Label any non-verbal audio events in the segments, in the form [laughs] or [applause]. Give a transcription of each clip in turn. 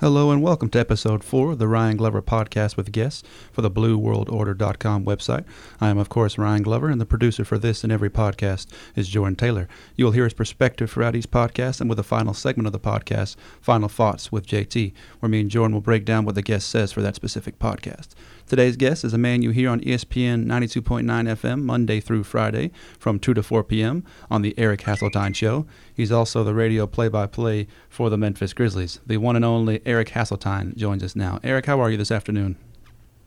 Hello and welcome to episode 4 of the Ryan Glover podcast with guests for the BlueWorldOrder.com website. I am, of course, Ryan Glover, and the producer for this and every podcast is Jordan Taylor. You will hear his perspective throughout each podcast and with the final segment of the podcast, Final Thoughts with JT, where me and Jordan will break down what the guest says for that specific podcast. Today's guest is a man you hear on ESPN 92.9 FM Monday through Friday from 2 to 4 p.m. on the Eric Hasseltine Show. He's also the radio play by play for the Memphis Grizzlies. The one and only Eric Hasseltine joins us now. Eric, how are you this afternoon?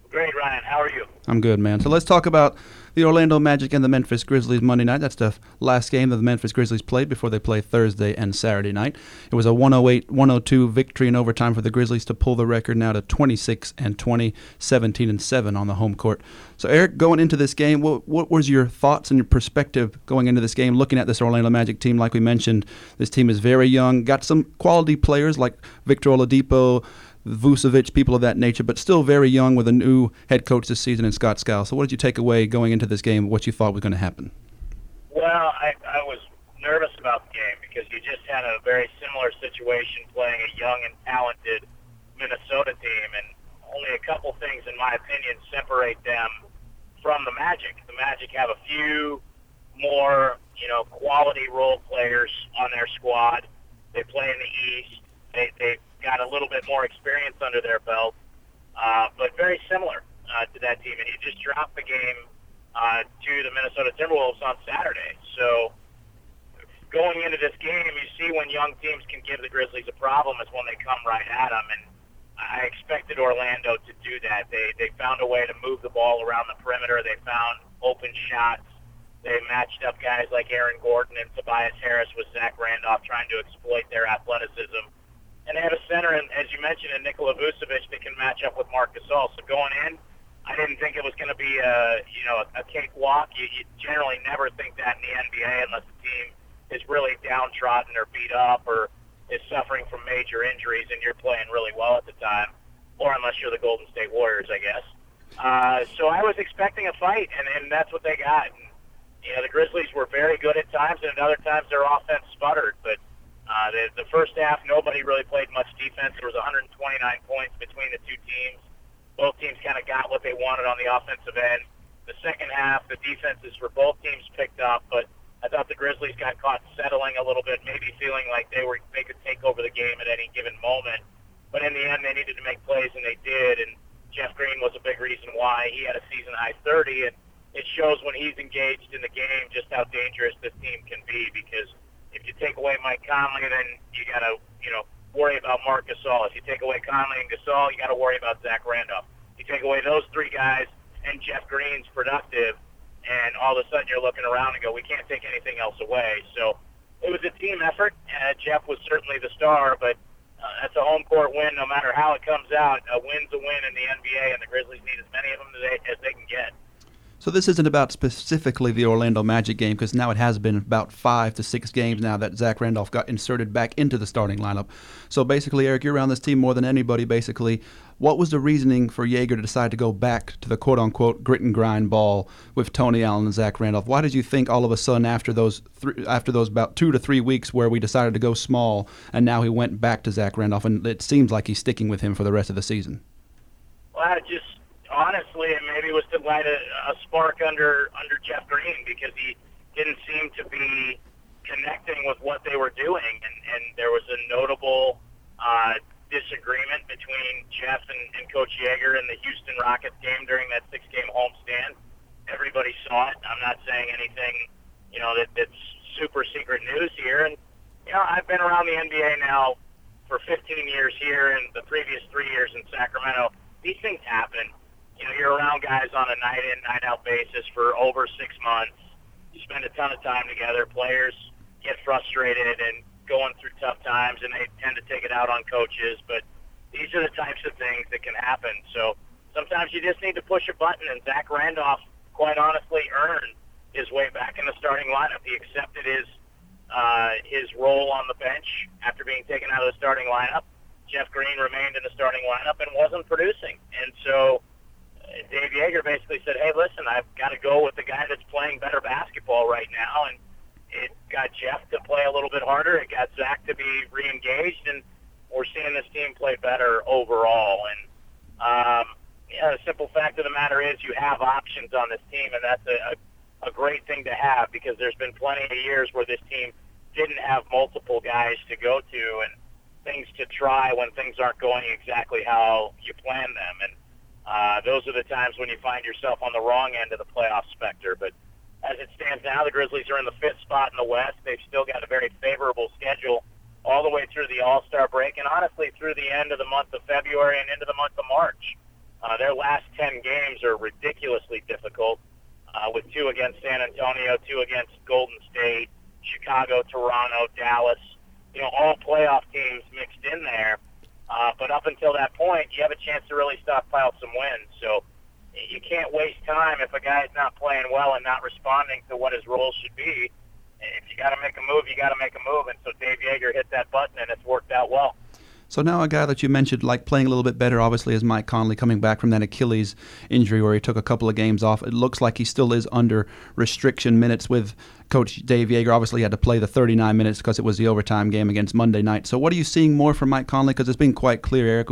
Great, Ryan. How are you? I'm good, man. So let's talk about the Orlando Magic and the Memphis Grizzlies Monday night. That's the last game that the Memphis Grizzlies played before they play Thursday and Saturday night. It was a 108-102 victory in overtime for the Grizzlies to pull the record now to 26 and 20, 17 and 7 on the home court. So Eric, going into this game, what, what was your thoughts and your perspective going into this game, looking at this Orlando Magic team? Like we mentioned, this team is very young, got some quality players like Victor Oladipo, Vucevic, people of that nature, but still very young with a new head coach this season in Scott Skiles. So, what did you take away going into this game? What you thought was going to happen? Well, I, I was nervous about the game because you just had a very similar situation playing a young and talented Minnesota team, and only a couple things, in my opinion, separate them from the Magic. The Magic have a few more, you know, quality role players on their squad. They play in the East. They they got a little bit more experience under their belt, uh, but very similar uh, to that team. And he just dropped the game uh, to the Minnesota Timberwolves on Saturday. So going into this game, you see when young teams can give the Grizzlies a problem is when they come right at them. And I expected Orlando to do that. They they found a way to move the ball around the perimeter. They found open shots. They matched up guys like Aaron Gordon and Tobias Harris with Zach Randolph, trying to exploit their athleticism and they have a center, and as you mentioned, in Nikola Vucevic that can match up with Marc Gasol. So going in, I didn't think it was going to be a you know a, a cakewalk. You, you generally never think that in the NBA unless the team is really downtrodden or beat up or is suffering from major injuries, and you're playing really well at the time, or unless you're the Golden State Warriors, I guess. Uh, so I was expecting a fight, and, and that's what they got. And, you know, the Grizzlies were very good at times, and at other times their offense sputtered, but uh, the, the first half, nobody really played much defense. There was 129 points between the two teams. Both teams kind of got what they wanted on the offensive end. The second half, the defenses for both teams picked up, but I thought the Grizzlies got caught settling a little bit, maybe feeling like they were they could take over the game at any given moment. But in the end, they needed to make plays, and they did. And Jeff Green was a big reason why he had a season high 30, and it shows when he's engaged in the game just how dangerous this team can be because if you take away Mike Conley, then you got to, you know, worry about Marc Gasol. If you take away Conley and Gasol, you got to worry about Zach Randolph. You take away those three guys, and Jeff Green's productive, and all of a sudden you're looking around and go, we can't take anything else away. So it was a team effort. Uh, Jeff was certainly the star, but uh, that's a home court win. No matter how it comes out, a win's a win in the NBA, and the Grizzlies need as many of them as they, as they can get. So this isn't about specifically the Orlando Magic game because now it has been about five to six games now that Zach Randolph got inserted back into the starting lineup. So basically, Eric, you're around this team more than anybody. Basically, what was the reasoning for Joerger to decide to go back to the quote-unquote grit and grind ball with Tony Allen and Zach Randolph? Why did you think all of a sudden after those th- after those about two to three weeks where we decided to go small and now he went back to Zach Randolph and it seems like he's sticking with him for the rest of the season? Well, I just honestly, it maybe was to light a, a spark under under Jeff Green because he didn't seem to be connecting with what they were doing, and, and there was a notable uh, disagreement between Jeff and, and Coach Joerger in the Houston Rockets game during that six-game homestand. Everybody saw it. I'm not saying anything, you know, that, that's super secret news here. And you know, I've been around the NBA now for 15 years here, and the previous three years in Sacramento. These things happen you know, you're around guys on a night in, night out basis for over six months. You spend a ton of time together. Players get frustrated and going through tough times, and they tend to take it out on coaches. But these are the types of things that can happen. So sometimes you just need to push a button, and Zach Randolph, quite honestly, earned his way back in the starting lineup. He accepted his uh, his role on the bench after being taken out of the starting lineup. Jeff Green remained in the starting lineup and wasn't producing, and so Dave Joerger basically said, "Hey, listen, I've got to go with the guy that's playing better basketball right now," and it got Jeff to play a little bit harder. It got Zach to be re-engaged, and we're seeing this team play better overall. And um, yeah, the simple fact of the matter is you have options on this team, and that's a, a, a great thing to have because there's been plenty of years where this team didn't have multiple guys to go to and things to try when things aren't going exactly how you plan them. And uh, those are the times when you find yourself on the wrong end of the playoff specter. But as it stands now, the Grizzlies are in the fifth spot in the West. They've still got a very favorable schedule all the way through the All Star break, and honestly through the end of the month of February and into the month of March. Uh, their last 10 games are ridiculously difficult, uh, with two against San Antonio, two against Golden State, Chicago, Toronto, Dallas. You know, all playoff teams mixed in there. Uh, but up until that point, you have a chance to really stockpile some wins. So you can't waste time if a guy's not playing well and not responding to what his role should be if you got to make a move, you got to make a move. And so Dave Joerger hit that button, and it's worked out well. So now a guy that you mentioned, like playing a little bit better, obviously, is Mike Conley coming back from that Achilles injury where he took a couple of games off. It looks like he still is under restriction minutes with Coach Dave Joerger obviously had to play the 39 minutes because it was the overtime game against Monday night. So what are you seeing more from Mike Conley? Because it's been quite clear, Eric.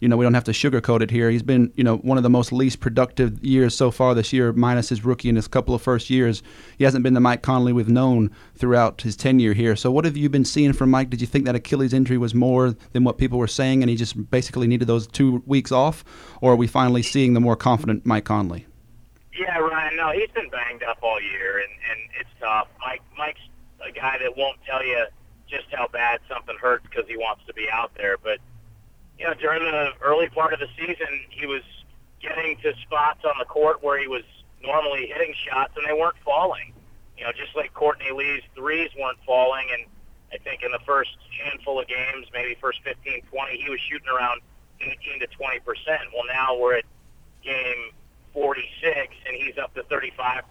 You know, we don't have to sugarcoat it here. He's been, you know, one of the most least productive years so far this year, minus his rookie and his couple of first years. He hasn't been the Mike Conley we've known throughout his tenure here. So what have you been seeing from Mike? Did you think that Achilles injury was more than what people were saying, and he just basically needed those two weeks off, or are we finally seeing the more confident Mike Conley? Yeah, Ryan. No, he's been banged up all year, and and it's tough. Mike Mike's a guy that won't tell you just how bad something hurts because he wants to be out there. But you know, during the early part of the season, he was getting to spots on the court where he was normally hitting shots, and they weren't falling. You know, just like Courtney Lee's threes weren't falling, and I think in the first handful of games, maybe first 15, 20, he was shooting around 18 to 20 percent. Well, now we're at game 46, and he's up to 35%.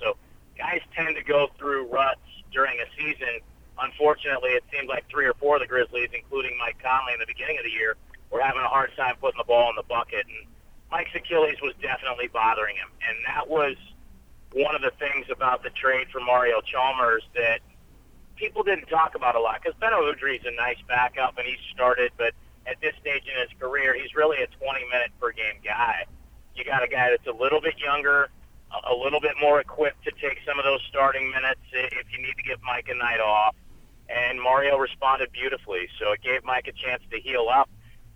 So guys tend to go through ruts during a season. Unfortunately, it seems like three or four of the Grizzlies, including Mike Conley in the beginning of the year, were having a hard time putting the ball in the bucket. And Mike's Achilles was definitely bothering him. And that was one of the things about the trade for Mario Chalmers that people didn't talk about a lot because Beno Udrih's a nice backup and he's started, but at this stage in his career, he's really a 20 minute per game guy. You got a guy that's a little bit younger, a little bit more equipped to take some of those starting minutes if you need to give Mike a night off. And Mario responded beautifully, so it gave Mike a chance to heal up.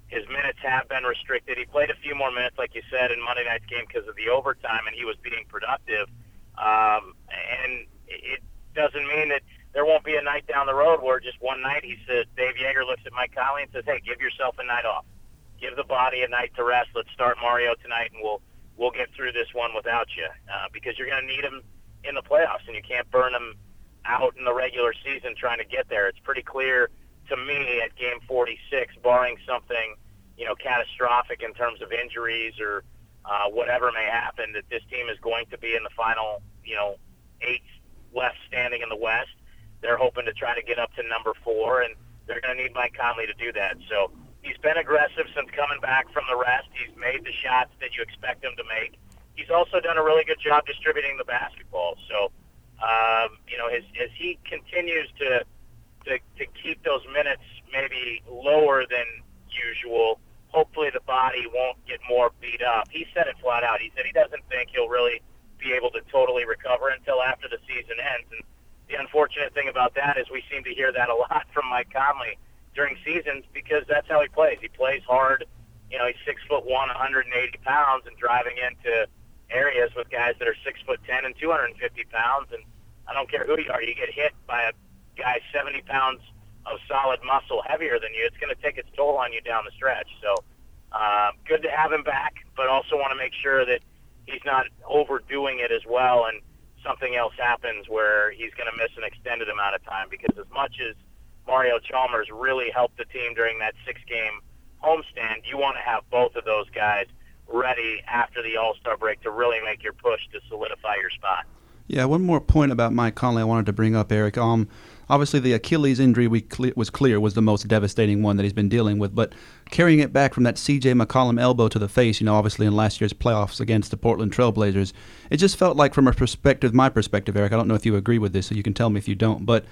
His minutes have been restricted. He played a few more minutes, like you said, in Monday night's game because of the overtime, and he was being productive. Um, and it doesn't mean that there won't be a night down the road where just one night he says, Dave Joerger looks at Mike Conley and says, hey, give yourself a night off give the body a night to rest. Let's start Mario tonight, and we'll we'll get through this one without you uh, because you're going to need him in the playoffs, and you can't burn him out in the regular season trying to get there. It's pretty clear to me at Game 46, barring something you know catastrophic in terms of injuries or uh, whatever may happen, that this team is going to be in the final you know eight left standing in the West. They're hoping to try to get up to number four, and they're going to need Mike Conley to do that. So He's been aggressive since coming back from the rest. He's made the shots that you expect him to make. He's also done a really good job distributing the basketball. So, um, you know, as, as he continues to, to to keep those minutes maybe lower than usual, hopefully the body won't get more beat up. He said it flat out. He said he doesn't think he'll really be able to totally recover until after the season ends. And the unfortunate thing about that is we seem to hear that a lot [laughs] from Mike Conley during seasons because that's how he plays. He plays hard. You know, he's six foot one, 180 pounds, and driving into areas with guys that are six foot ten and 250 pounds. And I don't care who you are, you get hit by a guy 70 pounds of solid muscle heavier than you. It's going to take its toll on you down the stretch. So uh, good to have him back, but also want to make sure that he's not overdoing it as well and something else happens where he's going to miss an extended amount of time because as much as Mario Chalmers really helped the team during that six game homestand, you want to have both of those guys ready after the All Star break to really make your push to solidify your spot. Yeah, one more point about Mike Conley I wanted to bring up, Eric. Um, obviously the Achilles injury we cle- was clear was the most devastating one that he's been dealing with, but carrying it back from that C.J. McCollum elbow to the face, you know, obviously in last year's playoffs against the Portland Trailblazers, it just felt like from a perspective, my perspective, Eric. I don't know if you agree with this, so you can tell me if you don't, but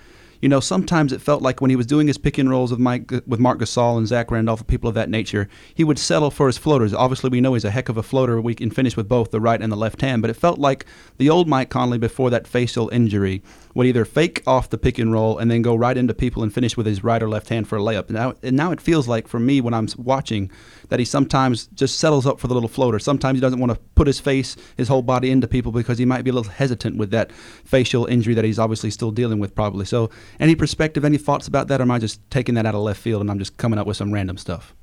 you know, sometimes it felt like when he was doing his pick and rolls with Mike with Marc Gasol and Zach Randolph and people of that nature, he would settle for his floaters. Obviously, we know he's a heck of a floater. We can finish with both the right and the left hand, but it felt like the old Mike Conley before that facial injury would either fake off the pick and roll and then go right into people and finish with his right or left hand for a layup. And now, and now it feels like for me when I'm watching that he sometimes just settles up for the little floater. Sometimes he doesn't want to put his face, his whole body into people because he might be a little hesitant with that facial injury that he's obviously still dealing with, probably. So, any perspective, any thoughts about that, or am I just taking that out of left field and I'm just coming up with some random stuff?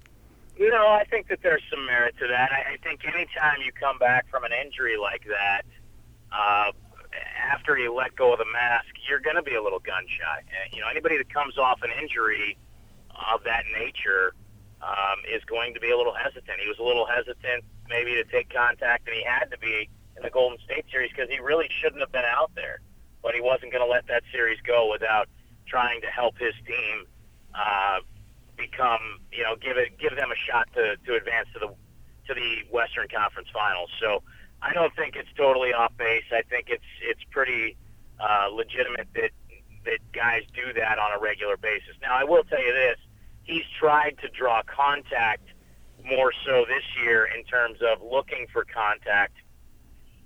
No, I think that there's some merit to that. I, I think anytime you come back from an injury like that, uh, after you let go of the mask, you're going to be a little gun shy. You know, anybody that comes off an injury of that nature um, is going to be a little hesitant. He was a little hesitant maybe to take contact, and he had to be in the Golden State series because he really shouldn't have been out there. But he wasn't going to let that series go without trying to help his team uh, become, you know, give it, give them a shot to, to advance to the to the Western Conference Finals. So I don't think it's totally off base. I think it's it's pretty uh, legitimate that that guys do that on a regular basis. Now, I will tell you this: he's tried to draw contact more so this year in terms of looking for contact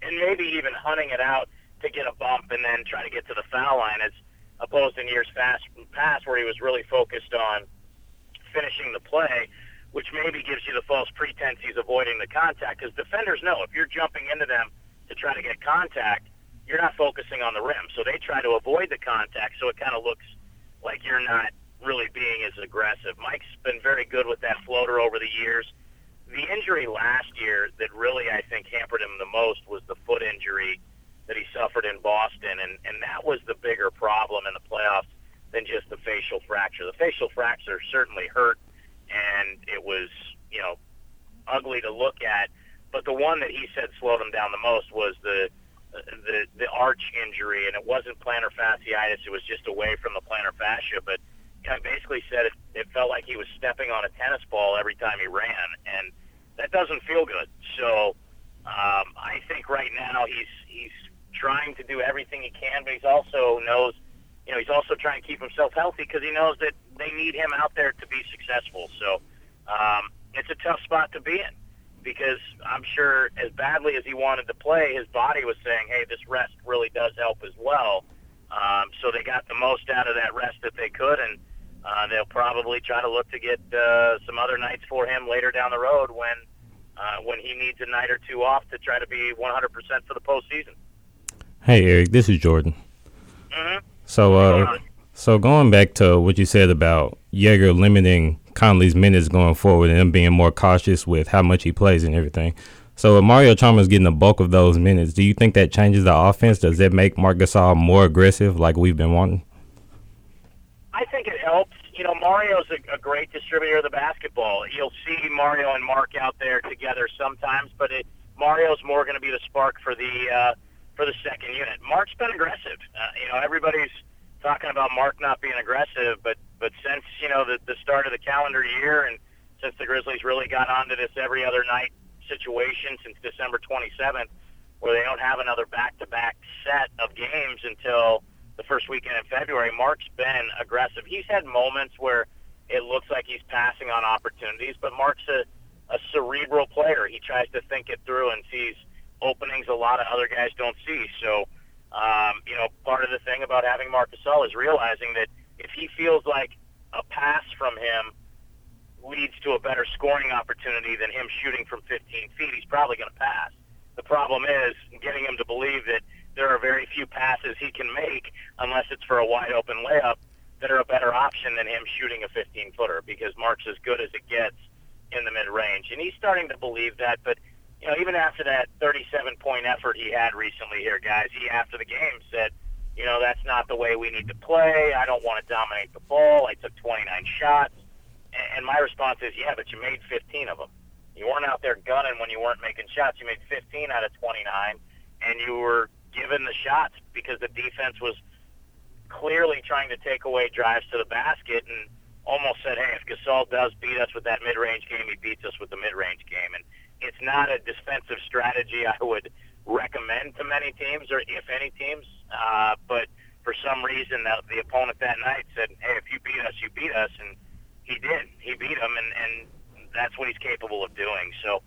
and maybe even hunting it out to get a bump and then try to get to the foul line, as opposed in years past, past where he was really focused on finishing the play which maybe gives you the false pretense he's avoiding the contact. Because defenders know if you're jumping into them to try to get contact, you're not focusing on the rim. So they try to avoid the contact, so it kind of looks like you're not really being as aggressive. Mike's been very good with that floater over the years. The injury last year that really I think hampered him the most was the foot injury that he suffered in Boston, and and that was the bigger problem in the playoffs than just the facial fracture. The facial fracture certainly hurt and it was you know ugly to look at. But the one that he said slowed him down the most was the the the arch injury, and it wasn't plantar fasciitis; it was just away from the plantar fascia. But kind of basically said it, it felt like he was stepping on a tennis ball every time he ran, and that doesn't feel good. So um, I think right now he's he's trying to do everything he can, but he's also knows you know, he's also trying to keep himself healthy because he knows that they need him out there to be successful. So um, it's a tough spot to be in because I'm sure as badly as he wanted to play, his body was saying, hey, this rest really does help as well. Um, so they got the most out of that rest that they could, and uh, they'll probably try to look to get uh, some other nights for him later down the road when uh, when he needs a night or two off to try to be 100% for the postseason. Hey, Eric, this is Jordan. Mm-hmm. So, uh, so going back to what you said about Joerger limiting Conley's minutes going forward and him being more cautious with how much he plays and everything. So, if Mario Chalmers getting the bulk of those minutes, do you think that changes the offense? Does that make Marc Gasol more aggressive, like we've been wanting? I think it helps. You know, Mario's a, a great distributor of the basketball. You'll see Mario and Mark out there together sometimes, but it, Mario's more going to be the spark for the uh, for the second unit. Mark's been aggressive. Uh, you know, everybody's talking about Mark not being aggressive, but but since you know the, the start of the calendar year and since the Grizzlies really got onto this every other night situation since December 27th, where they don't have another back-to-back set of games until the first weekend in February, Mark's been aggressive. He's had moments where it looks like he's passing on opportunities, but Mark's a, a cerebral player. He tries to think it through and sees – openings a lot of other guys don't see. So, um, you know, part of the thing about having Marc Gasol is realizing that if he feels like a pass from him leads to a better scoring opportunity than him shooting from 15 feet, he's probably going to pass. The problem is getting him to believe that there are very few passes he can make unless it's for a wide open layup that are a better option than him shooting a 15 footer because Mark's as good as it gets in the mid range. And he's starting to believe that, but you know, even after that 37 point effort he had recently here, guys, he after the game said, you know, that's not the way we need to play. I don't want to dominate the ball. I took 29 shots. And my response is, yeah, but you made 15 of them. You weren't out there gunning when you weren't making shots. You made 15 out of 29, and you were given the shots because the defense was clearly trying to take away drives to the basket and almost said, hey, if Gasol does beat us with that mid-range game, he beats us with the mid-range game. And it's not a defensive strategy I would recommend to many teams or if any teams. Uh, but for some reason, that the opponent that night said, "Hey, if you beat us, you beat us," and he did. He beat them, and and that's what he's capable of doing. So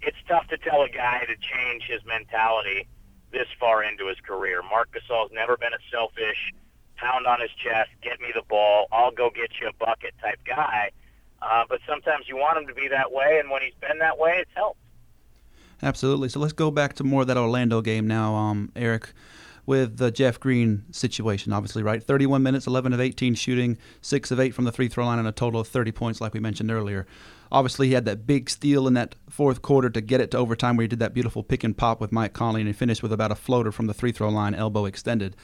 it's tough to tell a guy to change his mentality this far into his career. Marc Gasol's never been a selfish, pound on his chest, get me the ball, I'll go get you a bucket type guy. Uh, but sometimes you want him to be that way, and when he's been that way, it's helped. Absolutely. So let's go back to more of that Orlando game now, um, Eric, with the Jeff Green situation, obviously, right? 31 minutes, 11 of 18 shooting, 6 of 8 from the free throw line, and a total of 30 points, like we mentioned earlier. Obviously, he had that big steal in that fourth quarter to get it to overtime where he did that beautiful pick and pop with Mike Conley, and he finished with about a floater from the free throw line, elbow extended.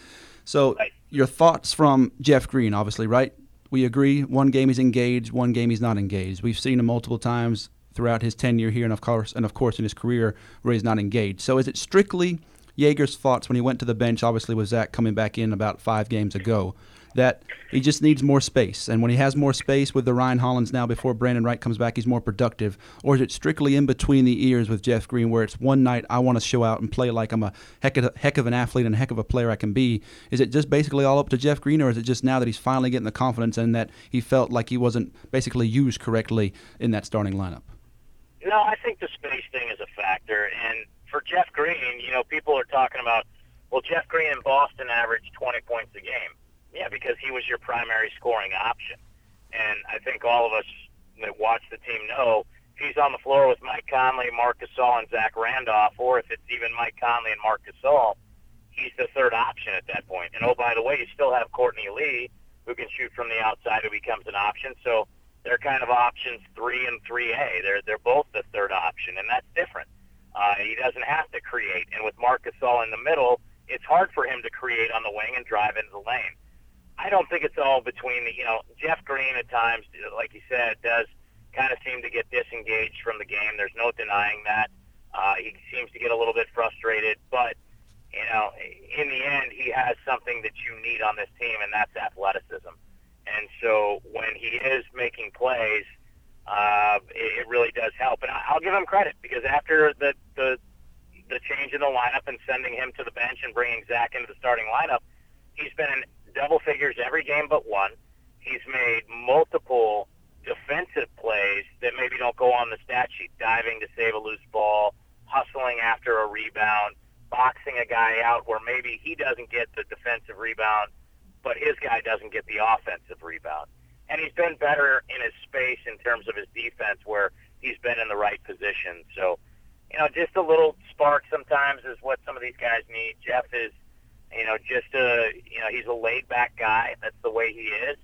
So, your thoughts from Jeff Green, obviously, right? We agree. One game he's engaged, one game he's not engaged. We've seen him multiple times throughout his tenure here, and of course, and of course, in his career where he's not engaged. So, is it strictly Joerger's thoughts when he went to the bench? Obviously, with Zach coming back in about five games ago, that he just needs more space. And when he has more space with the Ryan Hollins now before Brandon Wright comes back, he's more productive. Or is it strictly in between the ears with Jeff Green where it's one night I want to show out and play like I'm a heck of, a heck of an athlete and a heck of a player I can be? Is it just basically all up to Jeff Green or is it just now that he's finally getting the confidence and that he felt like he wasn't basically used correctly in that starting lineup? No, I think the space thing is a factor. And for Jeff Green, you know, people are talking about, well, Jeff Green in Boston averaged 20 points a game. Yeah, because he was your primary scoring option. And I think all of us that watch the team know if he's on the floor with Mike Conley, Marc Gasol, and Zach Randolph, or if it's even Mike Conley and Marc Gasol, he's the third option at that point. And oh, by the way, you still have Courtney Lee, who can shoot from the outside, who becomes an option. So they're kind of options three and three A. They're they're both the third option, and that's different. Uh, he doesn't have to create, and with Marc Gasol in the middle, it's hard for him to create on the wing and drive into the lane. I don't think it's all between the, you know, Jeff Green at times, like you said, does kind of seem to get disengaged from the game. There's no denying that. Uh, he seems to get a little bit frustrated, but you know, in the end, he has something that you need on this team, and that's athleticism. And so when he is making plays, uh, it, it really does help. And I'll give him credit because after the the the change in the lineup and sending him to the bench and bringing Zach into the starting lineup, he's been an double figures every game but one. He's made multiple defensive plays that maybe don't go on the stat sheet, diving to save a loose ball, hustling after a rebound, boxing a guy out where maybe he doesn't get the defensive rebound, but his guy doesn't get the offensive rebound. And he's been better in his space in terms of his defense where he's been in the right position. So, you know, just a little spark sometimes is what some of these guys need. Jeff is – you know, just a you know, he's a laid back guy. That's the way he is.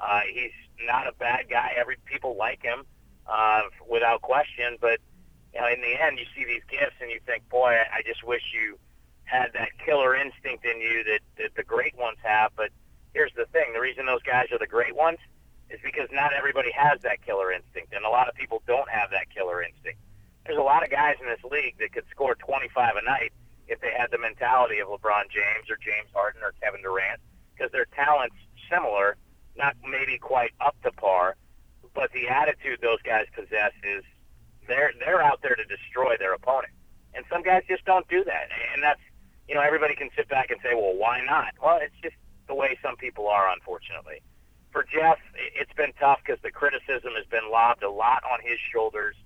Uh, he's not a bad guy. Every people like him, uh, without question. But you know, in the end, you see these gifts and you think, boy, I just wish you had that killer instinct in you that, that the great ones have. But here's the thing: the reason those guys are the great ones is because not everybody has that killer instinct, and a lot of people don't have that killer instinct. There's a lot of guys in this league that could score 25 a night if they had the mentality of LeBron James or James Harden or Kevin Durant because their talents similar, not maybe quite up to par, but the attitude those guys possess is they're they're out there to destroy their opponent. And some guys just don't do that. And that's you know, everybody can sit back and say, Well, why not? Well, it's just the way some people are, unfortunately. For Jeff, it's been tough because the criticism has been lobbed a lot on his shoulders,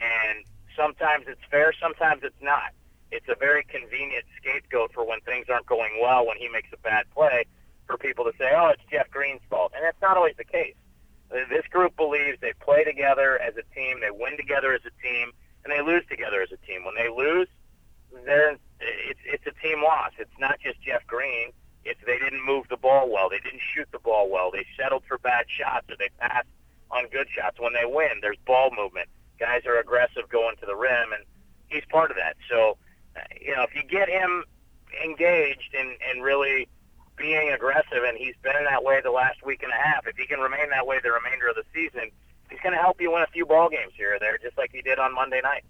and sometimes it's fair, sometimes it's not it's a very convenient scapegoat for when things aren't going well, when he makes a bad play, for people to say, oh, it's Jeff Green's fault. And that's not always the case. Uh, this group believes they play together as a team, they win together as a team, and they lose together as a team. When they lose, it's, it's a team loss. It's not just Jeff Green. It's they didn't move the ball well. They didn't shoot the ball well. They settled for bad shots or they passed on good shots. When they win, there's ball movement. Guys are aggressive going to the rim, and he's part of that. So you know, if you get him engaged and and really being aggressive, and he's been in that way the last week and a half. If he can remain that way the remainder of the season, he's going to help you win a few ball games here or there, just like he did on Monday night.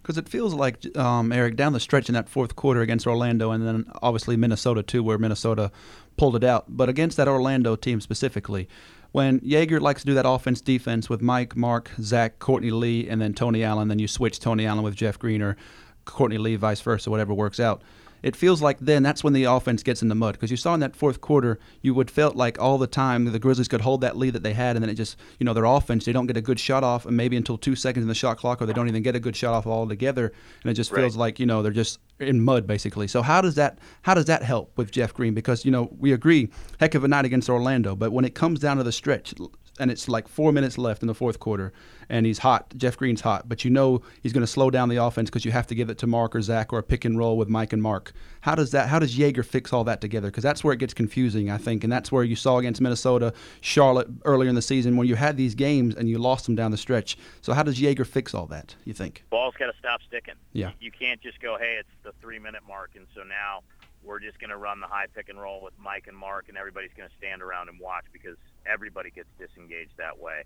Because it feels like um, Eric down the stretch in that fourth quarter against Orlando, and then obviously Minnesota too, where Minnesota pulled it out. But against that Orlando team specifically, when Joerger likes to do that offense defense with Mike, Mark, Zach, Courtney Lee, and then Tony Allen, then you switch Tony Allen with Jeff Green or Courtney Lee, vice versa, whatever works out. it feels like then that's when the offense gets in the mud because you saw in that fourth quarter you would felt like all the time the Grizzlies could hold that lead that they had and then it just you know their offense they don't get a good shot off and maybe until two seconds in the shot clock or they don't even get a good shot off altogether and it just feels like you know they're just in mud basically. So how does that how does that help with Jeff Green? Because you know we agree, heck of a night against Orlando, but when it comes down to the stretch, and it's like four minutes left in the fourth quarter, and he's hot. Jeff Green's hot, but you know he's going to slow down the offense because you have to give it to Mark or Zach or a pick and roll with Mike and Mark. How does that? How does Joerger fix all that together? Because that's where it gets confusing, I think, and that's where you saw against Minnesota, Charlotte earlier in the season when you had these games and you lost them down the stretch. So how does Joerger fix all that? You think? ball's got to stop sticking. Yeah. You can't just go, hey, it's the three minute mark, and so now we're just going to run the high pick and roll with Mike and Mark, and everybody's going to stand around and watch because everybody gets disengaged that way.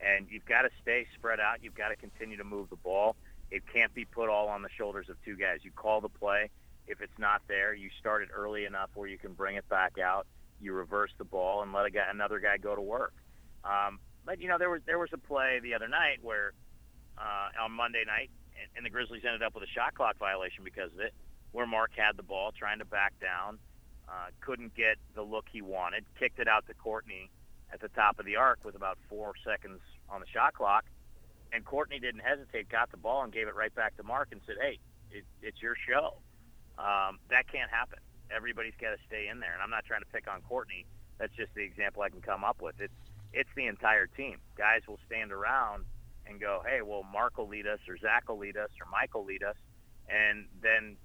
And you've got to stay spread out. You've got to continue to move the ball. It can't be put all on the shoulders of two guys. You call the play. If it's not there, you start it early enough where you can bring it back out. You reverse the ball and let a guy, another guy go to work. Um, but you know, there was there was a play the other night where uh, on Monday night, and, and the Grizzlies ended up with a shot clock violation because of it, where Mark had the ball trying to back down, uh, couldn't get the look he wanted, kicked it out to Courtney at the top of the arc with about four seconds on the shot clock, and Courtney didn't hesitate, got the ball and gave it right back to Mark and said, "Hey, it, it's your show." Um, that can't happen. Everybody's got to stay in there, and I'm not trying to pick on Courtney. That's just the example I can come up with. It's it's the entire team. Guys will stand around and go, hey, well, Mark will lead us, or Zach will lead us, or Mike will lead us, and then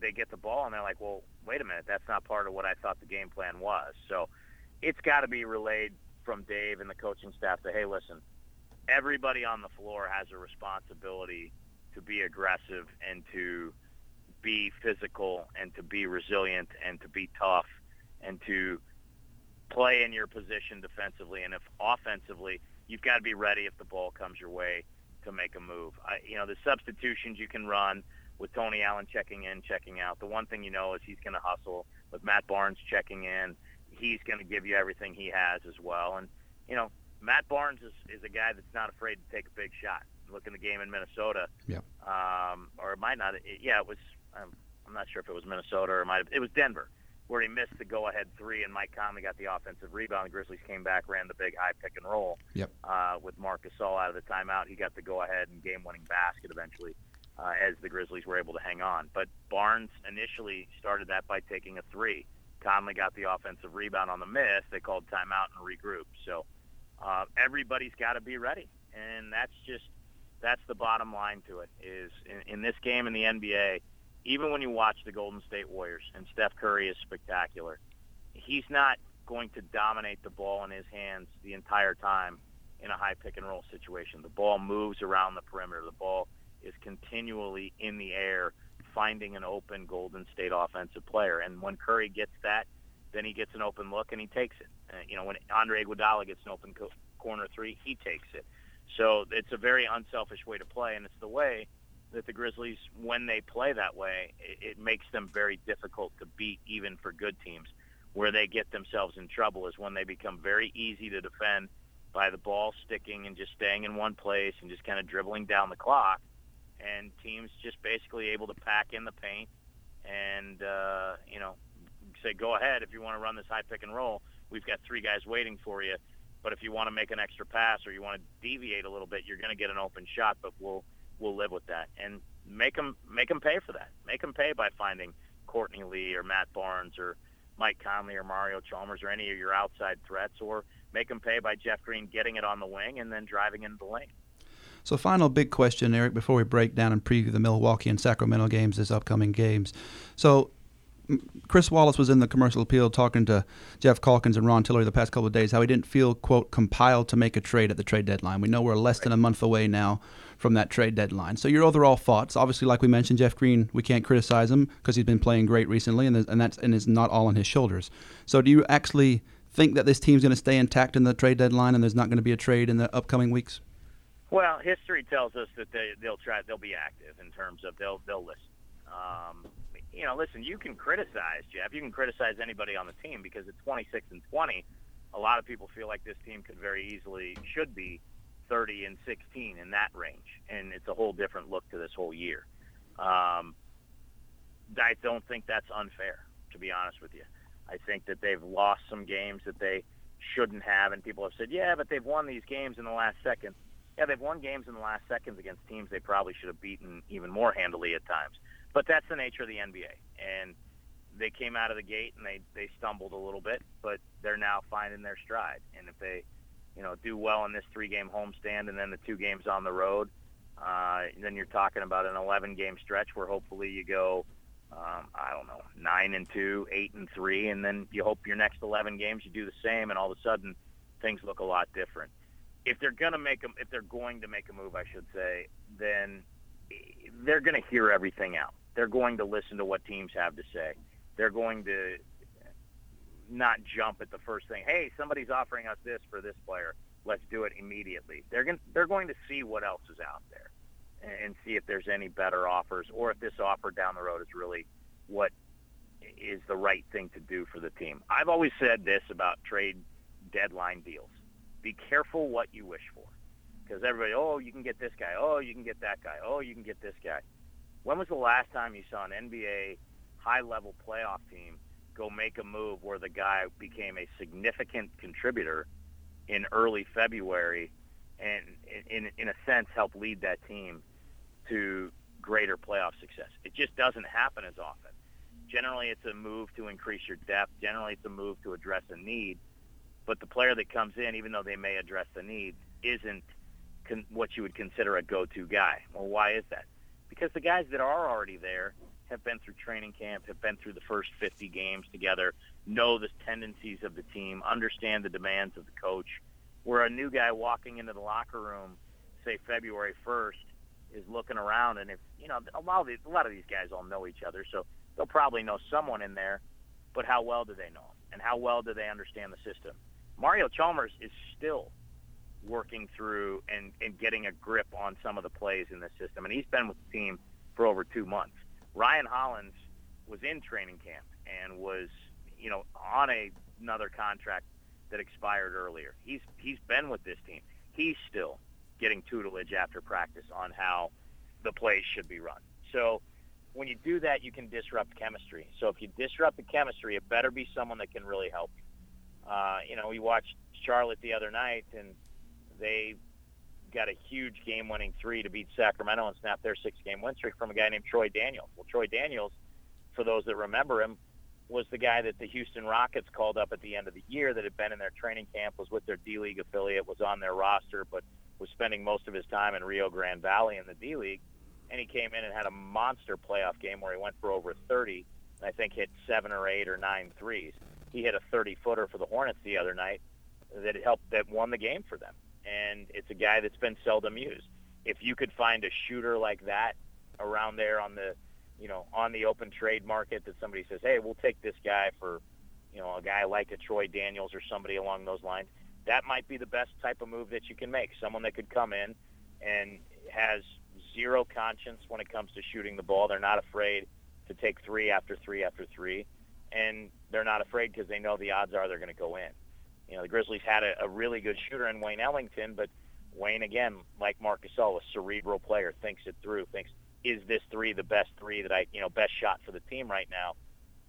they get the ball and they're like, well, wait a minute, that's not part of what I thought the game plan was. So it's got to be relayed from Dave and the coaching staff to, hey, listen, everybody on the floor has a responsibility to be aggressive and to be physical and to be resilient and to be tough and to play in your position defensively and if offensively you've got to be ready if the ball comes your way to make a move. I, you know the substitutions you can run with Tony Allen checking in, checking out. The one thing you know is he's going to hustle with Matt Barnes checking in. He's going to give you everything he has as well. And you know Matt Barnes is, is a guy that's not afraid to take a big shot. Look in the game in Minnesota, Yeah. um, or it might not. It, yeah, it was. Um, I'm not sure if it was Minnesota or it might. Have, it was Denver where he missed the go-ahead three, and Mike Conley got the offensive rebound. The Grizzlies came back, ran the big high pick and roll Yep. uh, with Marc Gasol out of the timeout. He got the go-ahead and game-winning basket eventually, uh, as the Grizzlies were able to hang on. But Barnes initially started that by taking a three. Conley got the offensive rebound on the miss. They called timeout and regrouped. So uh, everybody's got to be ready, and that's just that's the bottom line to it. Is in, in this game in the NBA, even when you watch the Golden State Warriors and Steph Curry is spectacular, he's not going to dominate the ball in his hands the entire time in a high pick and roll situation. The ball moves around the perimeter. The ball is continually in the air, finding an open Golden State offensive player. And when Curry gets that, then he gets an open look and he takes it. Uh, you know, when Andre Iguodala gets an open co- corner three, he takes it. So it's a very unselfish way to play, and it's the way that the Grizzlies, when they play that way, it, it makes them very difficult to beat, even for good teams. Where they get themselves in trouble is when they become very easy to defend by the ball sticking and just staying in one place and just kind of dribbling down the clock, and teams just basically able to pack in the paint and uh, you know say go ahead if you want to run this high pick and roll. We've got three guys waiting for you. But if you want to make an extra pass or you want to deviate a little bit, you're going to get an open shot. But we'll we'll live with that and make them make them pay for that. Make them pay by finding Courtney Lee or Matt Barnes or Mike Conley or Mario Chalmers or any of your outside threats, or make them pay by Jeff Green getting it on the wing and then driving into the lane. So, final big question, Eric, before we break down and preview the Milwaukee and Sacramento games, this upcoming games. So, Chris Wallace was in the commercial appeal talking to Geoff Calkins and Ron Tillery the past couple of days how he didn't feel, quote, compiled to make a trade at the trade deadline. We know we're less than a month away now from that trade deadline. So, your overall thoughts, obviously, like we mentioned, Jeff Green, we can't criticize him because he's been playing great recently, and, and that's and it's not all on his shoulders. So, do you actually think that this team's going to stay intact in the trade deadline and there's not going to be a trade in the upcoming weeks? Well, history tells us that they they'll try they'll be active in terms of they'll they'll listen. Um, you know, listen, you can criticize Jeff. You can criticize anybody on the team because at 26 and 20, a lot of people feel like this team could very easily should be 30 and 16 in that range, and it's a whole different look to this whole year. Um, I don't think that's unfair, to be honest with you. I think that they've lost some games that they shouldn't have, and people have said, yeah, but they've won these games in the last second. Yeah, they've won games in the last seconds against teams they probably should have beaten even more handily at times. But that's the nature of the NBA, and they came out of the gate and they they stumbled a little bit, but they're now finding their stride. And if they, you know, do well in this three-game homestand and then the two games on the road, uh, then you're talking about an 11-game stretch where hopefully you go, um, I don't know, nine and two, eight and three, and then you hope your next 11 games you do the same, and all of a sudden things look a lot different. If they're gonna make them, if they're going to make a move, I should say, then they're going to hear everything out. They're going to listen to what teams have to say they're going to not jump at the first thing. Hey, somebody's offering us this for this player. Let's do it immediately. They're going they're going to see what else is out there and see if there's any better offers or if this offer down the road is really what is the right thing to do for the team. I've always said this about trade deadline deals. Be careful what you wish for. Because everybody, oh, you can get this guy. Oh, you can get that guy. Oh, you can get this guy. When was the last time you saw an NBA high level playoff team go make a move where the guy became a significant contributor in early February and in in a sense help lead that team to greater playoff success. It just doesn't happen as often. Generally it's a move to increase your depth, generally it's a move to address a need, but the player that comes in even though they may address the need isn't con- what you would consider a go-to guy. Well, why is that? Because the guys that are already there have been through training camp, have been through the first 50 games together, know the tendencies of the team, understand the demands of the coach. Where a new guy walking into the locker room, say February 1st, is looking around, and if you know a lot of these, a lot of these guys all know each other, so they'll probably know someone in there. But how well do they know him, and how well do they understand the system? Mario Chalmers is still working through and, and getting a grip on some of the plays in the system, and he's been with the team for over two months. Ryan Hollins was in training camp and was, you know, on a, another contract that expired earlier. He's he's been with this team. He's still getting tutelage after practice on how the plays should be run. So when you do that, you can disrupt chemistry. So if you disrupt the chemistry, it better be someone that can really help you. Uh, you know, we watched Charlotte the other night, and they got a huge game-winning three to beat Sacramento and snap their six-game win streak from a guy named Troy Daniels. Well, Troy Daniels, for those that remember him, was the guy that the Houston Rockets called up at the end of the year that had been in their training camp, was with their D League affiliate, was on their roster, but was spending most of his time in Rio Grande Valley in the D League. And he came in and had a monster playoff game where he went for over 30, and I think hit seven or eight or nine threes. He hit a 30-footer for the Hornets the other night that helped that won the game for them and it's a guy that's been seldom used. If you could find a shooter like that around there on the, you know, on the open trade market that somebody says, hey, we'll take this guy for, you know, a guy like a Troy Daniels or somebody along those lines, that might be the best type of move that you can make. Someone that could come in and has zero conscience when it comes to shooting the ball. They're not afraid to take three after three after three, and they're not afraid because they know the odds are they're going to go in. You know, the Grizzlies had a, a really good shooter in Wayne Ellington, but Wayne, again, like Marc Gasol, a cerebral player, thinks it through, thinks, is this three the best three that I, you know, best shot for the team right now?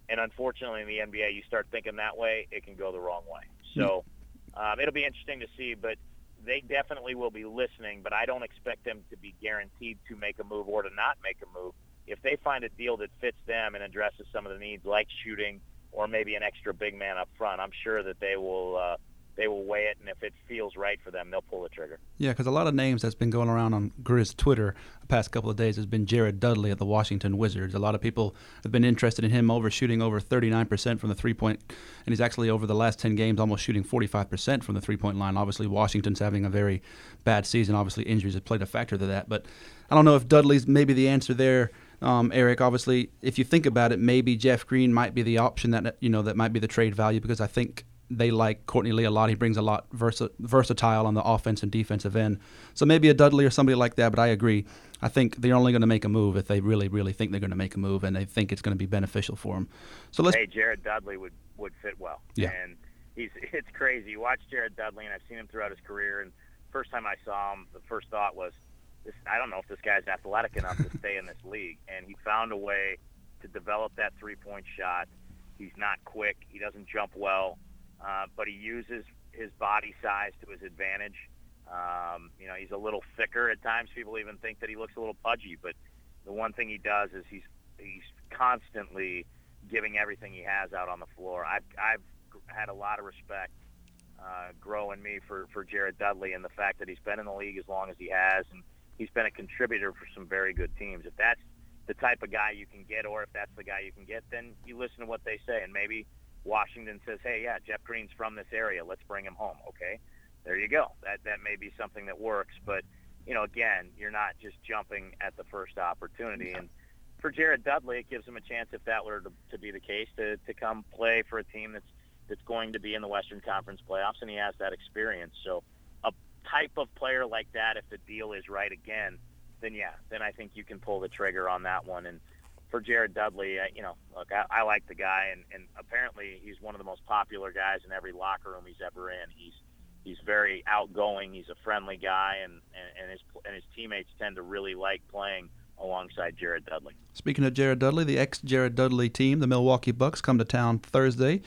And unfortunately, in the NBA, you start thinking that way, it can go the wrong way. So um, it'll be interesting to see, but they definitely will be listening, but I don't expect them to be guaranteed to make a move or to not make a move. If they find a deal that fits them and addresses some of the needs like shooting or maybe an extra big man up front. I'm sure that they will uh, they will weigh it, and if it feels right for them, they'll pull the trigger. Yeah, because a lot of names that's been going around on Grizz Twitter the past couple of days has been Jared Dudley at the Washington Wizards. A lot of people have been interested in him over shooting over 39% from the three point, and he's actually over the last 10 games almost shooting 45% from the three point line. Obviously, Washington's having a very bad season. Obviously, injuries have played a factor to that, but I don't know if Dudley's maybe the answer there um, Eric, obviously, if you think about it, maybe Jeff Green might be the option that you know that might be the trade value because I think they like Courtney Lee a lot. He brings a lot versa- versatile on the offense and defensive end. So maybe a Dudley or somebody like that. But I agree. I think they're only going to make a move if they really, really think they're going to make a move and they think it's going to be beneficial for them. So let's. Hey, Jared Dudley would would fit well. Yeah. And he's [laughs] it's crazy. You watch Jared Dudley, and I've seen him throughout his career. And first time I saw him, the first thought was this, I don't know if this guy's athletic enough to stay in this league. And he found a way to develop that three-point shot. He's not quick. He doesn't jump well, uh, but he uses his body size to his advantage. Um, you know, he's a little thicker at times. People even think that he looks a little pudgy, but the one thing he does is he's he's constantly giving everything he has out on the floor. I've I've had a lot of respect uh, grow in me for for Jared Dudley and the fact that he's been in the league as long as he has, and he's been a contributor for some very good teams. If that's the type of guy you can get, or if that's the guy you can get, then you listen to what they say, and maybe Washington says, "Hey, yeah, Jeff Green's from this area. Let's bring him home." Okay, there you go. That that may be something that works, but you know, again, you're not just jumping at the first opportunity. And for Jared Dudley, it gives him a chance, if that were to, to be the case, to to come play for a team that's that's going to be in the Western Conference playoffs, and he has that experience. So, type of player like that, if the deal is right again, then yeah, then I think you can pull the trigger on that one. And for Jared Dudley, I, you know, look, I, I like the guy, and, and apparently he's one of the most popular guys in every locker room he's ever in. He's he's very outgoing. He's a friendly guy, and, and, and his and his teammates tend to really like playing alongside Jared Dudley. Speaking of Jared Dudley, the ex Jared Dudley team, the Milwaukee Bucks, come to town Thursday.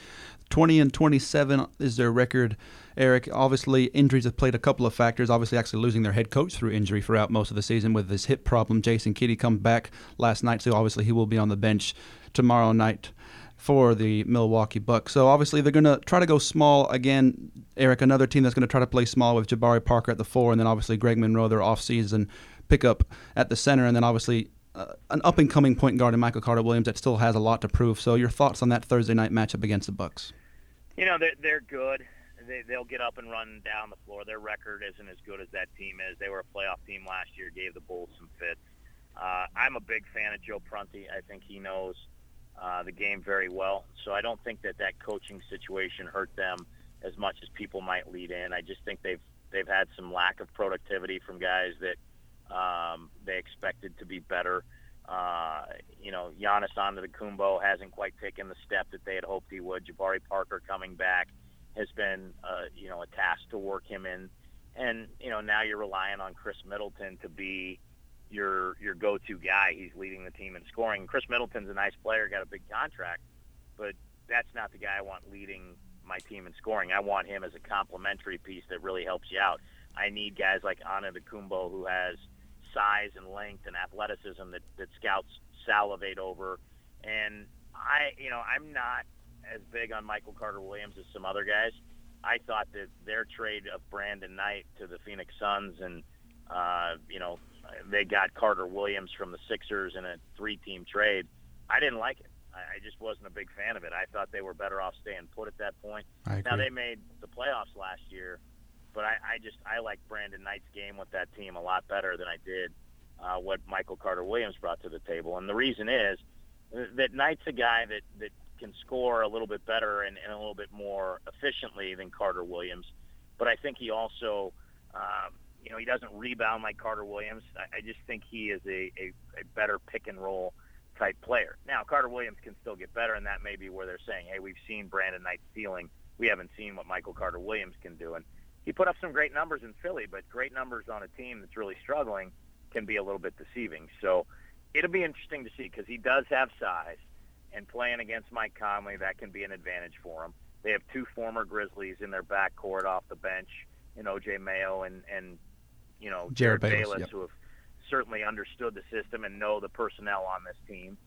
20 and 27 is their record. Eric, obviously, injuries have played a couple of factors. Obviously, actually losing their head coach through injury throughout most of the season with his hip problem. Jason Kidd come back last night, so obviously he will be on the bench tomorrow night for the Milwaukee Bucks. So obviously they're going to try to go small again. Eric, another team that's going to try to play small with Jabari Parker at the four, and then obviously Greg Monroe, their offseason pickup at the center, and then obviously uh, an up and coming point guard in Michael Carter Williams that still has a lot to prove. So your thoughts on that Thursday night matchup against the Bucks? You know they're they're good. They, they'll get up and run down the floor. Their record isn't as good as that team is. They were a playoff team last year. Gave the Bulls some fits. Uh, I'm a big fan of Joe Prunty. I think he knows uh, the game very well. So I don't think that that coaching situation hurt them as much as people might lead in. I just think they've they've had some lack of productivity from guys that um, they expected to be better. Uh, you know, Giannis Antetokounmpo hasn't quite taken the step that they had hoped he would. Jabari Parker coming back has been, uh, you know, a task to work him in. And, you know, now you're relying on Khris Middleton to be your your go-to guy. He's leading the team in scoring. Khris Middleton's a nice player, got a big contract, but that's not the guy I want leading my team in scoring. I want him as a complementary piece that really helps you out. I need guys like Antetokounmpo who has size and length and athleticism that, that scouts salivate over. And I, you know, I'm not as big on Michael Carter Williams as some other guys. I thought that their trade of Brandon Knight to the Phoenix Suns and, uh, you know, they got Carter Williams from the Sixers in a three-team trade. I didn't like it. I, I just wasn't a big fan of it. I thought they were better off staying put at that point. Now they made the playoffs last year, but I, I just I like Brandon Knight's game with that team a lot better than I did uh, what Michael Carter Williams brought to the table. And the reason is that Knight's a guy that that can score a little bit better and, and a little bit more efficiently than Carter Williams. But I think he also um, you know, he doesn't rebound like Carter Williams. I, I just think he is a, a, a better pick and roll type player. Now, Carter Williams can still get better, and that may be where they're saying, hey, we've seen Brandon Knight's ceiling. We haven't seen what Michael Carter Williams can do. And he put up some great numbers in Philly, but great numbers on a team that's really struggling can be a little bit deceiving. So it'll be interesting to see because he does have size, and playing against Mike Conley, that can be an advantage for him. They have two former Grizzlies in their backcourt off the bench in OJ Mayo and, and you know, Jerryd Bayless, Bayless yep. who have certainly understood the system and know the personnel on this team.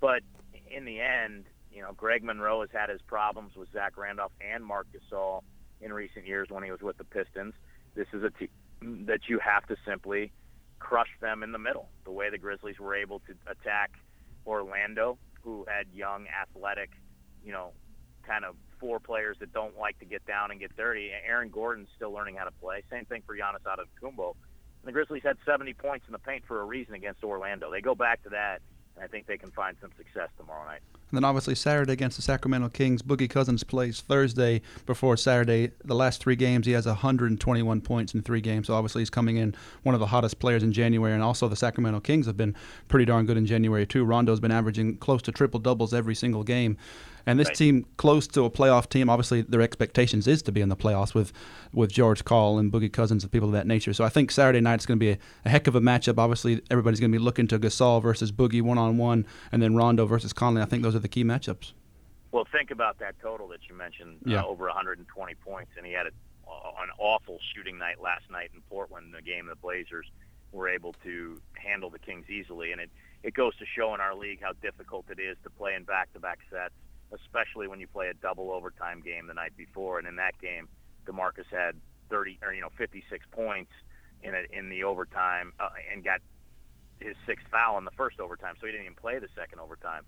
But in the end, you know, Greg Monroe has had his problems with Zach Randolph and Marc Gasol in recent years when he was with the Pistons. This is a team that you have to simply crush them in the middle, the way the Grizzlies were able to attack Orlando, who had young, athletic, you know, kind of four players that don't like to get down and get dirty. Aaron Gordon's still learning how to play. Same thing for Giannis Antetokounmpo. And the Grizzlies had 70 points in the paint for a reason against Orlando. They go back to that, and I think they can find some success tomorrow night. And then obviously Saturday against the Sacramento Kings, Boogie Cousins plays Thursday before Saturday. The last three games, he has 121 points in three games. So obviously he's coming in one of the hottest players in January. And also the Sacramento Kings have been pretty darn good in January too. Rondo's been averaging close to triple doubles every single game. And this Right. team, close to a playoff team, obviously their expectations is to be in the playoffs with, with George Karl and Boogie Cousins and people of that nature. So I think Saturday night is going to be a, a heck of a matchup. Obviously, everybody's going to be looking to Gasol versus Boogie one on one, and then Rondo versus Conley. I think those are the key matchups. Well, think about that total that you mentioned, Yeah. uh, over 120 points, and he had a, an awful shooting night last night in Portland. The game the Blazers were able to handle the Kings easily, and it it goes to show in our league how difficult it is to play in back-to-back sets, especially when you play a double overtime game the night before. And in that game, DeMarcus had 30 or you know 56 points in it in the overtime uh, and got his sixth foul in the first overtime, so he didn't even play the second overtime.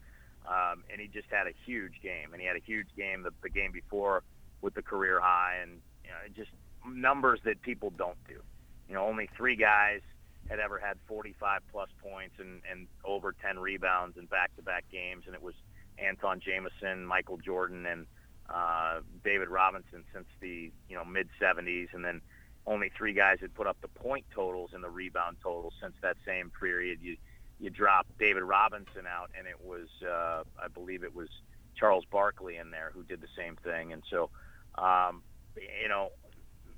Um, and he just had a huge game, and he had a huge game the, the game before with the career high, and you know, just numbers that people don't do. You know, only three guys had ever had 45 plus points and, and over 10 rebounds in back-to-back games, and it was Antawn Jamison, Michael Jordan, and uh, David Robinson since the you know mid 70s, and then only three guys had put up the point totals and the rebound totals since that same period. You you drop David Robinson out, and it was uh, I believe it was Charles Barkley in there who did the same thing, and so um, you know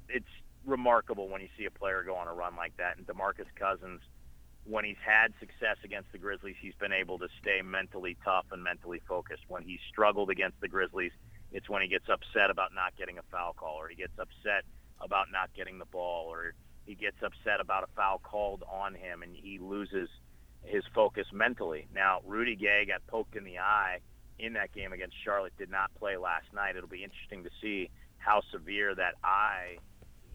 it's remarkable when you see a player go on a run like that. And DeMarcus Cousins, when he's had success against the Grizzlies, he's been able to stay mentally tough and mentally focused. When he's struggled against the Grizzlies, it's when he gets upset about not getting a foul call, or he gets upset about not getting the ball, or he gets upset about a foul called on him, and he loses his focus mentally. Now, Rudy Gay got poked in the eye in that game against Charlotte, did not play last night. It'll be interesting to see how severe that eye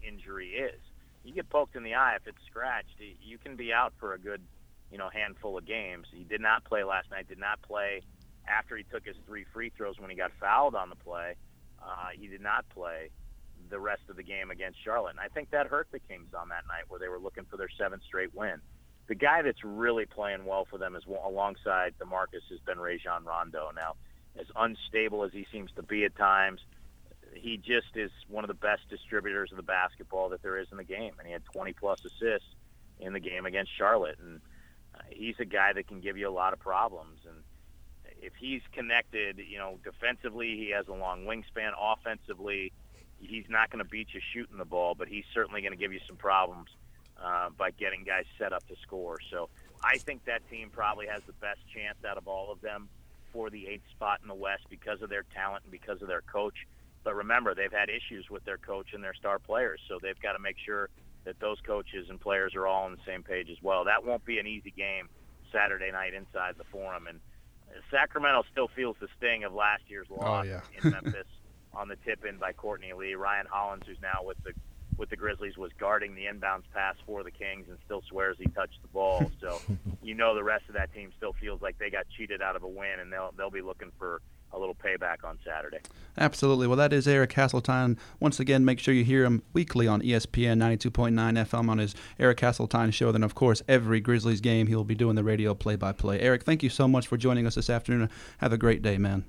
injury is. You get poked in the eye, if it's scratched, you can be out for a good, you know, handful of games. He did not play last night, did not play after he took his three free throws when he got fouled on the play. Uh, he did not play the rest of the game against Charlotte. And I think that hurt the Kings on that night where they were looking for their seventh straight win. The guy that's really playing well for them is alongside DeMarcus has been Rajon Rondo. Now, as unstable as he seems to be at times, he just is one of the best distributors of the basketball that there is in the game. And he had 20 plus assists in the game against Charlotte. And uh, he's a guy that can give you a lot of problems. And if he's connected, you know, defensively, he has a long wingspan. Offensively, he's not going to beat you shooting the ball, but he's certainly going to give you some problems uh, by getting guys set up to score. So I think that team probably has the best chance out of all of them for the eighth spot in the West because of their talent and because of their coach. But remember, they've had issues with their coach and their star players, so they've got to make sure that those coaches and players are all on the same page as well. That won't be an easy game Saturday night inside the Forum, and Sacramento still feels the sting of last year's oh, loss Oh, yeah. in [laughs] Memphis on the tip in by Courtney Lee. Ryan Hollins, who's now with the with the Grizzlies, was guarding the inbounds pass for the Kings and still swears he touched the ball. So [laughs] you know the rest of that team still feels like they got cheated out of a win, and they'll they'll be looking for a little payback on Saturday. Absolutely. Well, that is Eric Hasseltine. Once again, make sure you hear him weekly on ESPN 92.9 FM on his Eric Hasseltine show. Then, of course, every Grizzlies game, he'll be doing the radio play by play. Eric, thank you so much for joining us this afternoon. Have a great day, man.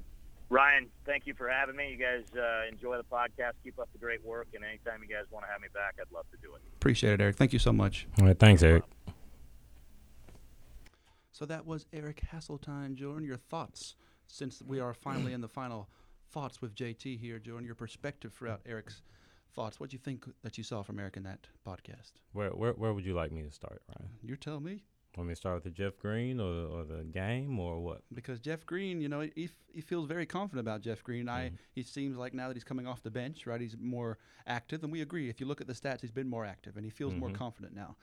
Ryan, thank you for having me. You guys uh, enjoy the podcast. Keep up the great work, and anytime you guys want to have me back, I'd love to do it. Appreciate it, Eric. Thank you so much. All right, thanks, Eric. So that was Eric Hasseltine. Jordan, your thoughts since we are finally in the final thoughts with JT here, Jordan, your perspective throughout Eric's thoughts. What do you think that you saw from Eric in that podcast? Where, where where would you like me to start, Ryan? You tell me. Want me to start with the Jeff Green or the, or the game or what? because Jeff Green, you know, he, he feels very confident about Jeff Green. I Mm-hmm. he seems like now that he's coming off the bench, right? He's more active, and we agree. If you look at the stats, he's been more active, and he feels more Mhm. confident now.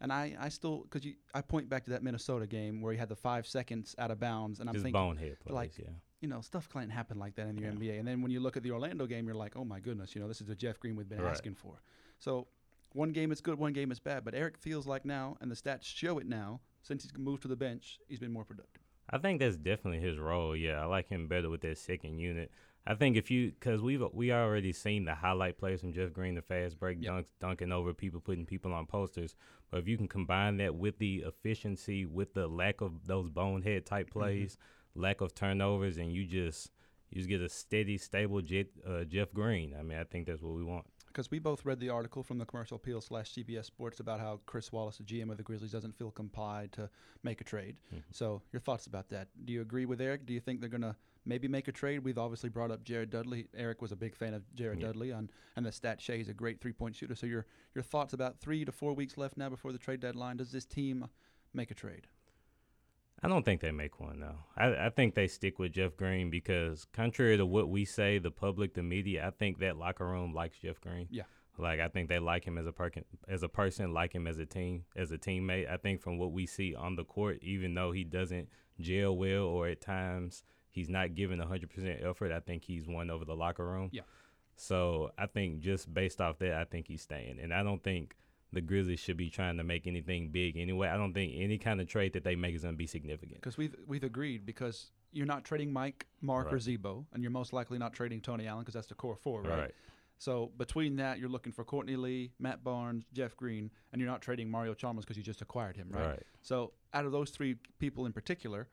And I, I still because you, I point back to that Minnesota game where he had the five seconds out of bounds, and I'm Just thinking, bonehead plays, like, yeah. you know, stuff can't happen like that in the Yeah. NBA. And then when you look at the Orlando game, you're like, oh my goodness, you know, this is the Jeff Green we've been Right. asking for. So one game is good, one game is bad. But Eric feels like now, and the stats show it now, since he's moved to the bench, he's been more productive. I think that's definitely his role. Yeah, I like him better with that second unit. I think if you, because we've we already seen the highlight plays from Jeff Green, the fast break Yep. dunks, dunking over people, putting people on posters. But if you can combine that with the efficiency, with the lack of those bonehead type plays, lack of turnovers, and you just you just get a steady, stable Jet, uh, Jeff Green. I mean, I think that's what we want. Because we both read the article from the commercial appeal slash CBS Sports about how Chris Wallace, the GM of the Grizzlies, doesn't feel compelled to make a trade. Mm-hmm. So your thoughts about that? Do you agree with Eric? Do you think they're going to maybe make a trade. We've obviously brought up Jared Dudley. Eric was a big fan of Jared Yeah. Dudley, on, and the stat shows he's a great three point shooter. So your your thoughts about three to four weeks left now before the trade deadline? Does this team make a trade? I don't think they make one though. I, I think they stick with Jeff Green because contrary to what we say, the public, the media, I think that locker room likes Jeff Green. Yeah. Like I think they like him as a person, as a person, like him as a team, as a teammate. I think from what we see on the court, even though he doesn't gel well or at times he's not giving hundred percent effort, I think he's won over the locker room. Yeah. So I think just based off that, I think he's staying, and I don't think the Grizzlies should be trying to make anything big anyway. I don't think any kind of trade that they make is going to be significant. Because we've we've agreed because you're not trading Mike, Marc, or Right. Z-Bo, and you're most likely not trading Tony Allen because that's the core four, right? Right. So between that, you're looking for Courtney Lee, Matt Barnes, Jeff Green, and you're not trading Mario Chalmers because you just acquired him, right? Right. So out of those three people in particular,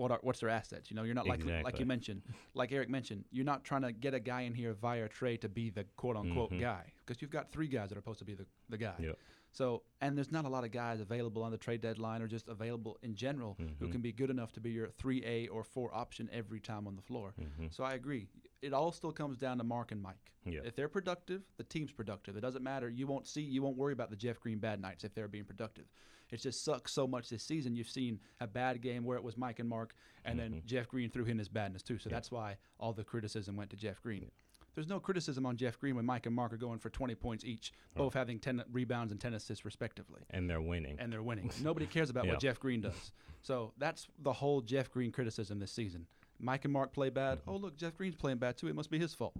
what are what's their assets? You know, you're not like like you mentioned, like Eric mentioned, you're not trying to get a guy in here via trade to be the quote unquote Mhm. guy because you've got three guys that are supposed to be the, the guy. Yep. So, and there's not a lot of guys available on the trade deadline or just available in general who Mhm. can be good enough to be your 3A or 4 option every time on the floor. Mhm. So I agree. It all still comes down to Marc and Mike. Yeah. If they're productive, the team's productive. It doesn't matter. You won't see, you won't worry about the Jeff Green bad nights if they're being productive. It just sucks so much this season. You've seen a bad game where it was Mike and Marc, and then Jeff Green threw in his badness too. So that's why all the criticism went to Jeff Green. There's no criticism on Jeff Green when Mike and Marc are going for 20 points each, both having 10 rebounds and 10 assists respectively And they're winning. and they're winning. [laughs] Nobody cares about Yeah. what Jeff Green does. So that's the whole Jeff Green criticism this season. Mike and Marc play bad. Mm-hmm. Oh, look, Jeff Green's playing bad too. It must be his fault.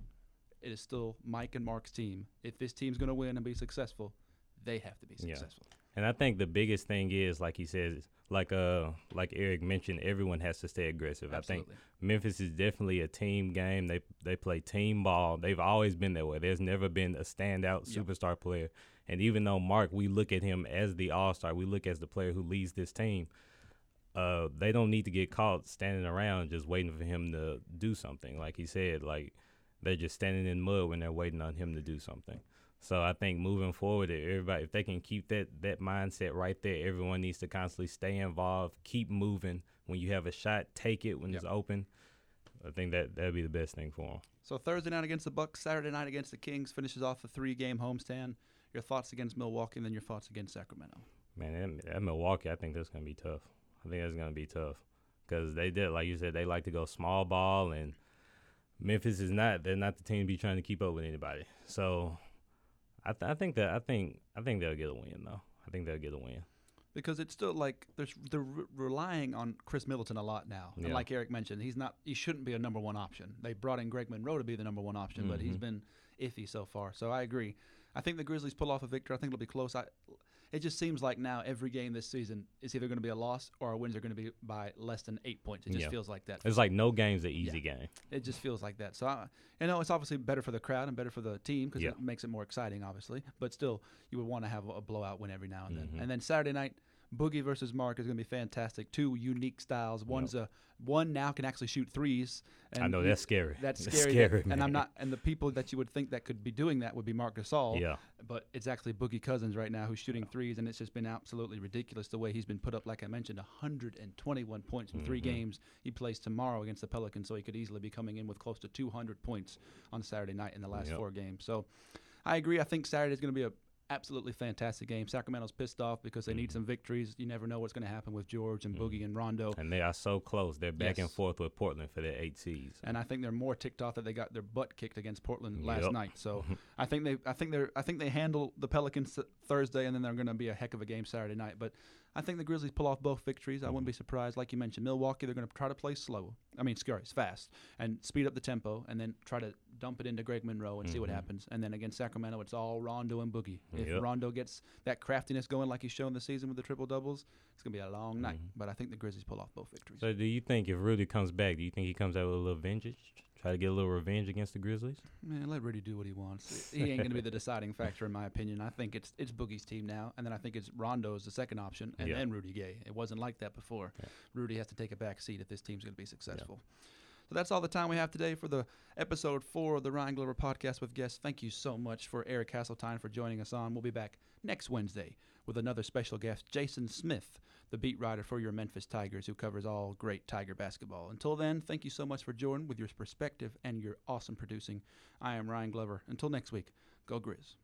It is still Mike and Marc's team. If this team's going to win and be successful, they have to be Yeah. And I think the biggest thing is, like he says, like uh, like Eric mentioned, everyone has to stay aggressive. Absolutely. I think Memphis is definitely a team game. They they play team ball. They've always been that way. There's never been a standout Yep. superstar player. And even though Marc, we look at him as the all star, we look as the player who leads this team. Uh, they don't need to get caught standing around just waiting for him to do something. Like he said, like they're just standing in mud when they're waiting on him to do something. So I think moving forward, if everybody, if they can keep that that mindset right there, everyone needs to constantly stay involved, keep moving. When you have a shot, take it when it's open. I think that that'd be the best thing for them. So Thursday night against the Bucks, Saturday night against the Kings finishes off the three-game homestand. Your thoughts against Milwaukee, and then your thoughts against Sacramento. Man, that, that Milwaukee, I think that's gonna be tough. I think that's gonna be tough because they did, like you said, they like to go small ball, and Memphis is not. They're not the team to be trying to keep up with anybody. So, I, th- I think that I think I think they'll get a win though. I think they'll get a win. because it's still like there's they're re- relying on Khris Middleton a lot now. And Yeah. like Eric mentioned, he's not he shouldn't be a number one option. They brought in Greg Monroe to be the number one option, but he's mm-hmm. been iffy so far. So I agree. I think the Grizzlies pull off a victory. I think it'll be close. I, it just seems like now every game this season is either going to be a loss or our wins are going to be by less than eight points. It just Yeah. feels like that. It's like no game's an easy Yeah. game. It just feels like that. So, I, you know, it's obviously better for the crowd and better for the team because Yeah. it makes it more exciting, obviously. But still, you would want to have a blowout win every now and then. Mhm. And then Saturday night, Boogie versus Marc is going to be fantastic. Two unique styles. One's a one now can actually shoot threes. And I know that's scary. That's That's scary. scary, and I'm not. And the people that you would think that could be doing that would be Marc Gasol. Yeah. But it's actually Boogie Cousins right now who's shooting threes, and it's just been absolutely ridiculous the way he's been put up. Like I mentioned, 121 points in 3 Mhm. games. He plays tomorrow against the Pelicans, so he could easily be coming in with close to 200 points on Saturday night in the last Yep. four games. So I agree. I think Saturday is going to be a absolutely fantastic game. Sacramento's pissed off because they Mm-hmm. need some victories. You never know what's going to happen with George and Boogie and Rondo. And they are so close. They're back and forth with Portland for their eight seeds. and I think they're more ticked off that they got their butt kicked against Portland last Yep. night. So [laughs] I think they, I think they're, I think they handle the Pelicans Thursday, and then they're going to be a heck of a game Saturday night. But I think the Grizzlies pull off both victories. I wouldn't be surprised, like you mentioned, Milwaukee. They're going to try to play slow. I mean, scary, fast, and speed up the tempo, and then try to dump it into Greg Monroe and see what Mhm. happens. And then against Sacramento, it's all Rondo and Boogie. If Yep. Rondo gets that craftiness going like he's shown this season with the triple doubles, it's going to be a long night. But I think the Grizzlies pull off both victories. So, do you think if Rudy comes back, do you think he comes out with a little vengeance, try to get a little revenge against the Grizzlies? Man, let Rudy do what he wants. [laughs] He ain't going to be the deciding factor, in my opinion. I think it's it's Boogie's team now, and then I think it's Rondo as the second option, and Yeah. then Rudy Gay. It wasn't like that before. Yeah. Rudy has to take a back seat if this team's going to be successful. So that's all the time we have today for the episode four of the Ryan Glover podcast with guests. Thank you so much for Eric Hasseltine for joining us on. We'll be back next Wednesday with another special guest, Jason Smith, the beat writer for your Memphis Tigers, who covers all great Tiger basketball. Until then, thank you so much for joining with your perspective and your awesome producing. I am Ryan Glover. Until next week, go Grizz.